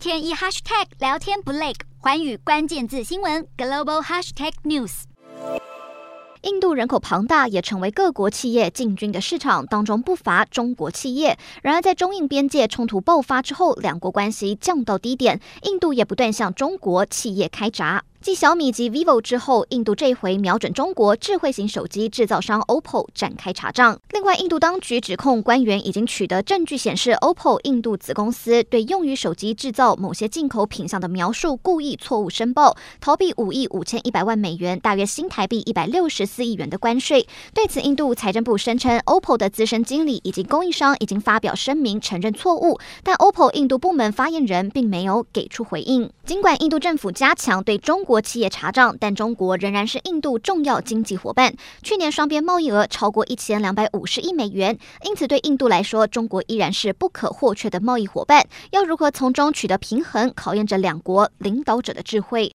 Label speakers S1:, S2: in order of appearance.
S1: 天一 hashtag 聊天不累，环宇关键字新闻 global hashtag news。
S2: 印度人口庞大，也成为各国企业进军的市场，当中不乏中国企业。然而，在中印边界冲突爆发之后，两国关系降到低点，印度也不断向中国企业开闸。继小米及 vivo 之后，印度这回瞄准中国智慧型手机制造商 OPPO 展开查账。另外，印度当局指控官员已经取得证据，显示 OPPO 印度子公司对用于手机制造某些进口品项的描述故意错误申报，逃避五亿五千一百万美元（大约新台币一百六十四亿元）的关税。对此，印度财政部声称，OPPO 的资深经理以及供应商已经发表声明承认错误，但 OPPO 印度部门发言人并没有给出回应。尽管印度政府加强对中国企业查账，但中国仍然是印度重要经济伙伴。去年双边贸易额超过一千两百五十亿美元，因此对印度来说，中国依然是不可或缺的贸易伙伴。要如何从中取得平衡，考验着两国领导者的智慧。